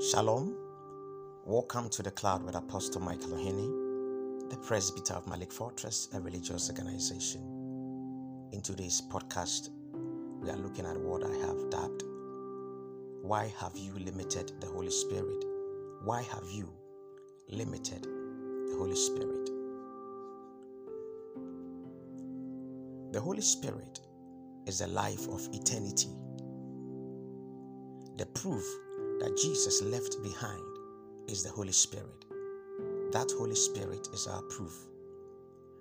Shalom. Welcome to the Cloud with Apostle Michael Ohene, the presbyter of Malik Fortress, a religious organization. In today's podcast, we are looking at what I have dubbed Why Have You Limited the Holy Spirit? Why have you limited the Holy Spirit? The Holy Spirit is the life of eternity. The proof that Jesus left behind is the Holy Spirit. That Holy Spirit is our proof.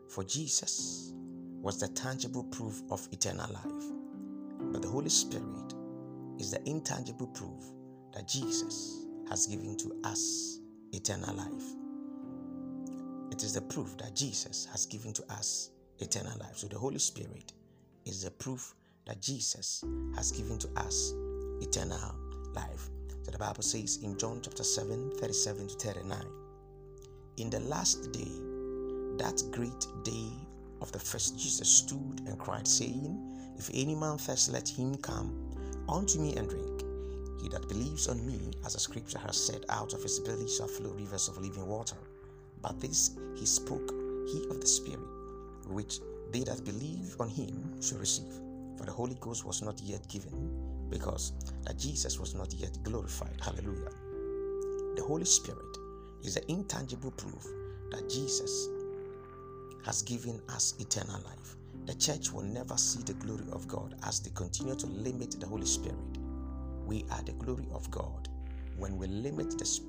For Jesus was the tangible proof of eternal life, but the Holy Spirit is the intangible proof that Jesus has given to us eternal life. It is the proof that Jesus has given to us eternal life. So the Holy Spirit is the proof that Jesus has given to us eternal life. So the Bible says in John chapter 7, 37 to 39, in the last day, that great day of the first, Jesus stood and cried, saying, If any man thirst, let him come unto me and drink. He that believes on me, as the scripture has said, out of his belly shall flow rivers of living water. But this he spoke, he of the Spirit, which they that believe on him shall receive. For the Holy Ghost was not yet given, because that Jesus was not yet glorified. Hallelujah. The Holy Spirit is the intangible proof that Jesus has given us eternal life. The church will never see the glory of God as they continue to limit the Holy Spirit. We are the glory of God. When we limit the,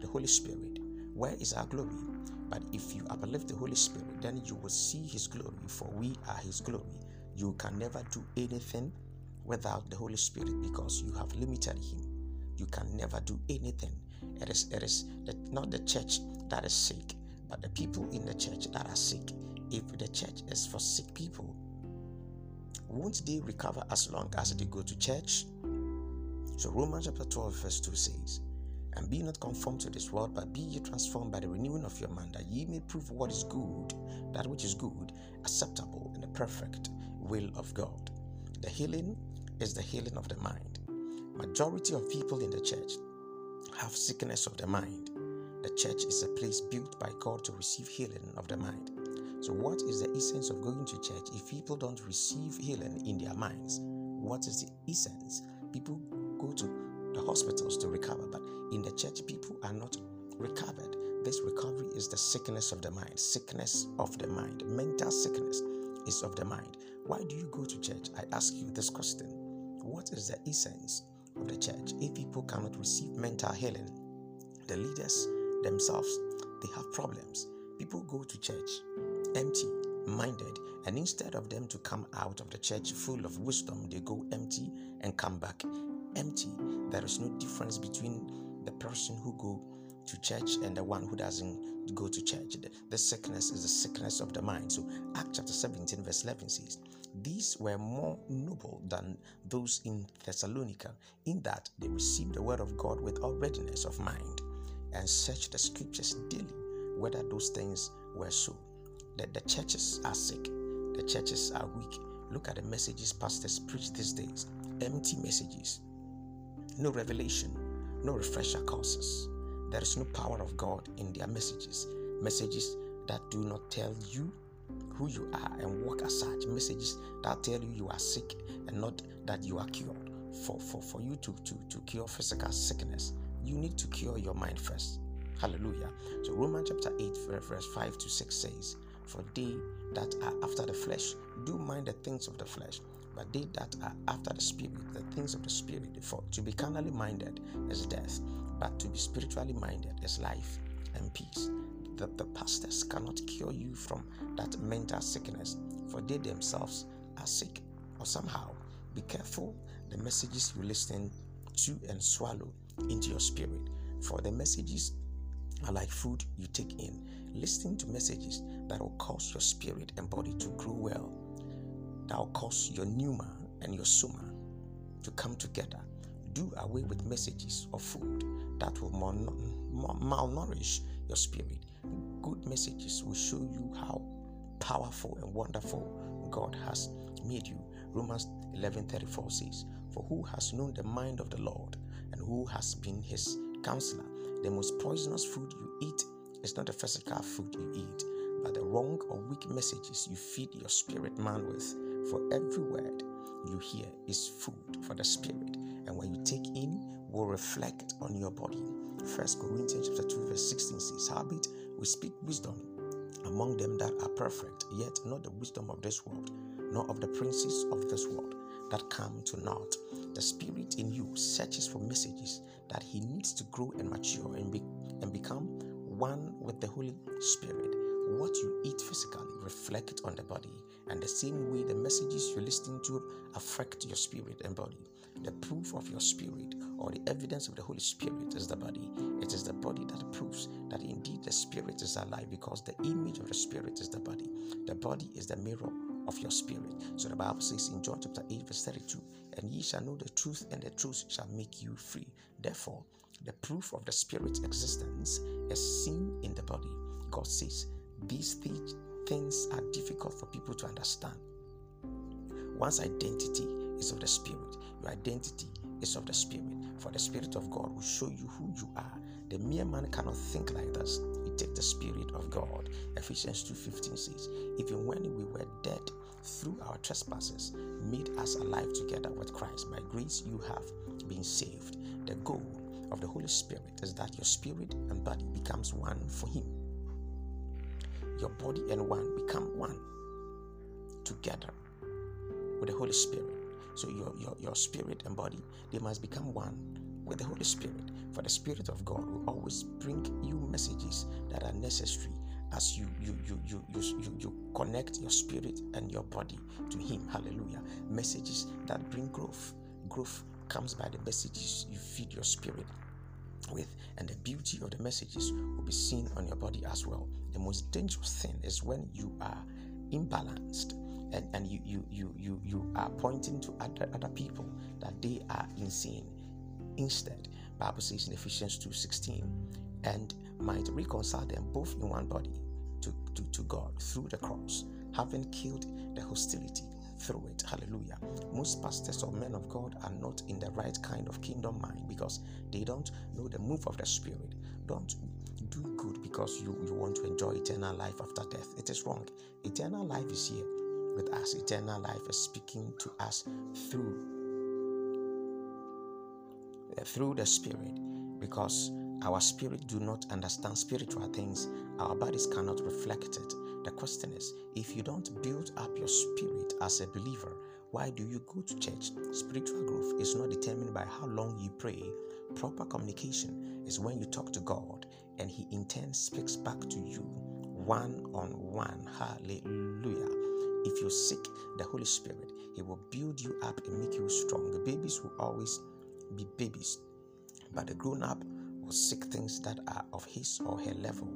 the Holy Spirit, where is our glory? But if you uplift the Holy Spirit, then you will see His glory, for we are His glory. You can never do anything without the Holy Spirit because you have limited Him. You can never do anything. It is, it is the, not the church that is sick, but the people in the church that are sick. If the church is for sick people, won't they recover as long as they go to church? So Romans chapter 12, verse 2 says, And be not conformed to this world, but be ye transformed by the renewing of your mind, that ye may prove what is good, that which is good, acceptable, and the perfect will of God. The healing is the healing of the mind. Majority of people in the church have sickness of the mind. The church is a place built by God to receive healing of the mind. So, what is the essence of going to church if people don't receive healing in their minds? What is the essence? People go to the hospitals to recover, but in the church, people are not recovered. This recovery is the sickness of the mind, sickness of the mind, mental sickness is of the mind. Why do you go to church? I ask you this question. What is the essence of the church if people cannot receive mental healing? The leaders themselves, they have problems. People go to church empty minded, and instead of them to come out of the church full of wisdom, they go empty and come back empty. There is no difference between the person who go to church and the one who doesn't go to church. The, the sickness is the sickness of the mind. So Acts chapter 17, verse 11 says, These were more noble than those in Thessalonica, in that they received the word of God with all readiness of mind, and searched the scriptures daily whether those things were so. That the churches are sick, the churches are weak. Look at the messages pastors preach these days empty messages, no revelation, no refresher courses there is no power of God in their messages. Messages that do not tell you who you are and walk as such. Messages that tell you you are sick and not that you are cured. For, for, for you to, to, to cure physical sickness, you need to cure your mind first. Hallelujah. So Romans chapter 8, verse 5 to 6 says, For they that are after the flesh do mind the things of the flesh, but they that are after the spirit, the things of the spirit. For to be carnally minded is death, but to be spiritually minded is life and peace. The, the pastors cannot cure you from that mental sickness, for they themselves are sick. Or somehow, be careful the messages you listen to and swallow into your spirit, for the messages are like food you take in. Listen to messages that will cause your spirit and body to grow well, that will cause your pneuma and your soma to come together. Do away with messages of food that will malnourish your spirit. Good messages will show you how powerful and wonderful God has made you. Romans 11:34 says, "For who has known the mind of the Lord, and who has been his Counselor, the most poisonous food you eat is not the physical food you eat, but the wrong or weak messages you feed your spirit man with. For every word you hear is food for the spirit, and when you take in, will reflect on your body. First Corinthians chapter 2, verse 16 says, Howbeit we speak wisdom among them that are perfect, yet not the wisdom of this world, nor of the princes of this world that come to naught. The spirit in you searches for messages that he needs to grow and mature and, be, and become one with the Holy Spirit. What you eat physically reflect on the body, and the same way the messages you're listening to affect your spirit and body. The proof of your spirit or the evidence of the Holy Spirit is the body. It is the body that proves that indeed the spirit is alive because the image of the spirit is the body. The body is the mirror of your spirit. So the Bible says in John chapter 8, verse 32, and ye shall know the truth, and the truth shall make you free. Therefore, the proof of the spirit's existence is seen in the body. God says these things are difficult for people to understand. One's identity is of the spirit, your identity is of the spirit. For the spirit of God will show you who you are. The mere man cannot think like this. It takes the spirit of God. Ephesians 2:15 says, Even when we were dead through our trespasses, made us alive together with Christ. By grace you have been saved. The goal of the Holy Spirit is that your spirit and body becomes one for Him. Your body and one become one together with the Holy Spirit. So your, your, your spirit and body, they must become one with the Holy Spirit. For the Spirit of God will always bring you messages that are necessary as you you you you you, you, you connect your spirit and your body to him. Hallelujah. Messages that bring growth. Growth comes by the messages you feed your spirit with and the beauty of the messages will be seen on your body as well. The most dangerous thing is when you are imbalanced and, and you, you you you you are pointing to other other people that they are insane instead bible says in ephesians 2:16, and might reconcile them both in one body to, to, to God through the cross, having killed the hostility through it. Hallelujah. Most pastors or men of God are not in the right kind of kingdom mind because they don't know the move of the Spirit. Don't do good because you, you want to enjoy eternal life after death. It is wrong. Eternal life is here with us. Eternal life is speaking to us through uh, through the Spirit because our spirit do not understand spiritual things. Our bodies cannot reflect it. The question is, if you don't build up your spirit as a believer, why do you go to church? Spiritual growth is not determined by how long you pray. Proper communication is when you talk to God and He in turn speaks back to you one on one. Hallelujah. If you seek the Holy Spirit, He will build you up and make you strong. The babies will always be babies, but the grown up will seek things that are of his or her level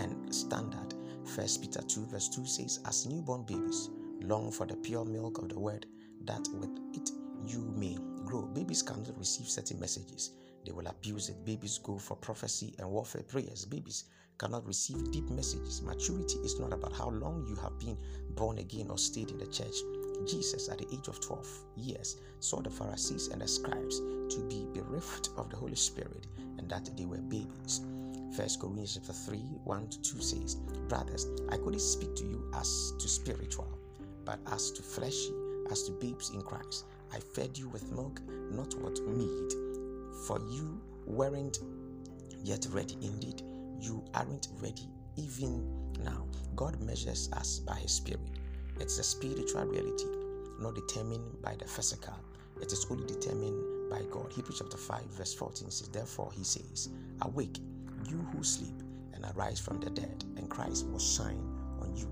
and standard. First Peter 2 verse 2 says, As newborn babies, long for the pure milk of the word, that with it you may grow. Babies cannot receive certain messages. They will abuse it. Babies go for prophecy and warfare prayers. Babies cannot receive deep messages. Maturity is not about how long you have been born again or stayed in the church. Jesus, at the age of 12 years, saw the Pharisees and the scribes to be bereft of the Holy Spirit and that they were babies. First Corinthians chapter 3, 1 to 2 says, Brothers, I couldn't speak to you as to spiritual, but as to fleshy, as to babes in Christ. I fed you with milk, not with meat, for you weren't yet ready. Indeed, you aren't ready even now. God measures us by His Spirit. It's a spiritual reality, not determined by the physical. It is only determined by God. Hebrews chapter 5, verse 14 says, Therefore he says, Awake, you who sleep, and arise from the dead, and Christ will shine on you.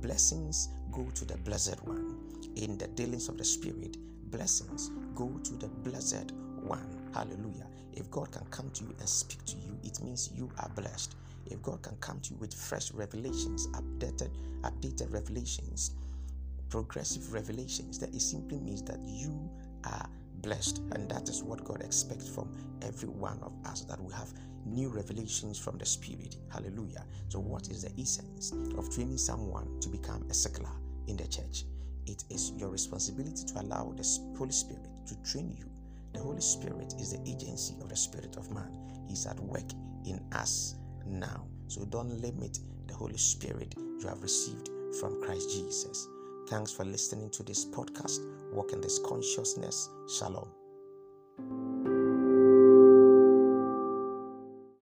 Blessings go to the blessed one. In the dealings of the Spirit, blessings go to the blessed one. Hallelujah. If God can come to you and speak to you, it means you are blessed. If God can come to you with fresh revelations, updated, updated revelations, progressive revelations, that it simply means that you are blessed. And that is what God expects from every one of us that we have new revelations from the Spirit. Hallelujah. So, what is the essence of training someone to become a secular in the church? It is your responsibility to allow the Holy Spirit to train you. The Holy Spirit is the agency of the Spirit of man. He's at work in us now. So don't limit the Holy Spirit you have received from Christ Jesus. Thanks for listening to this podcast. Walk in this consciousness. Shalom.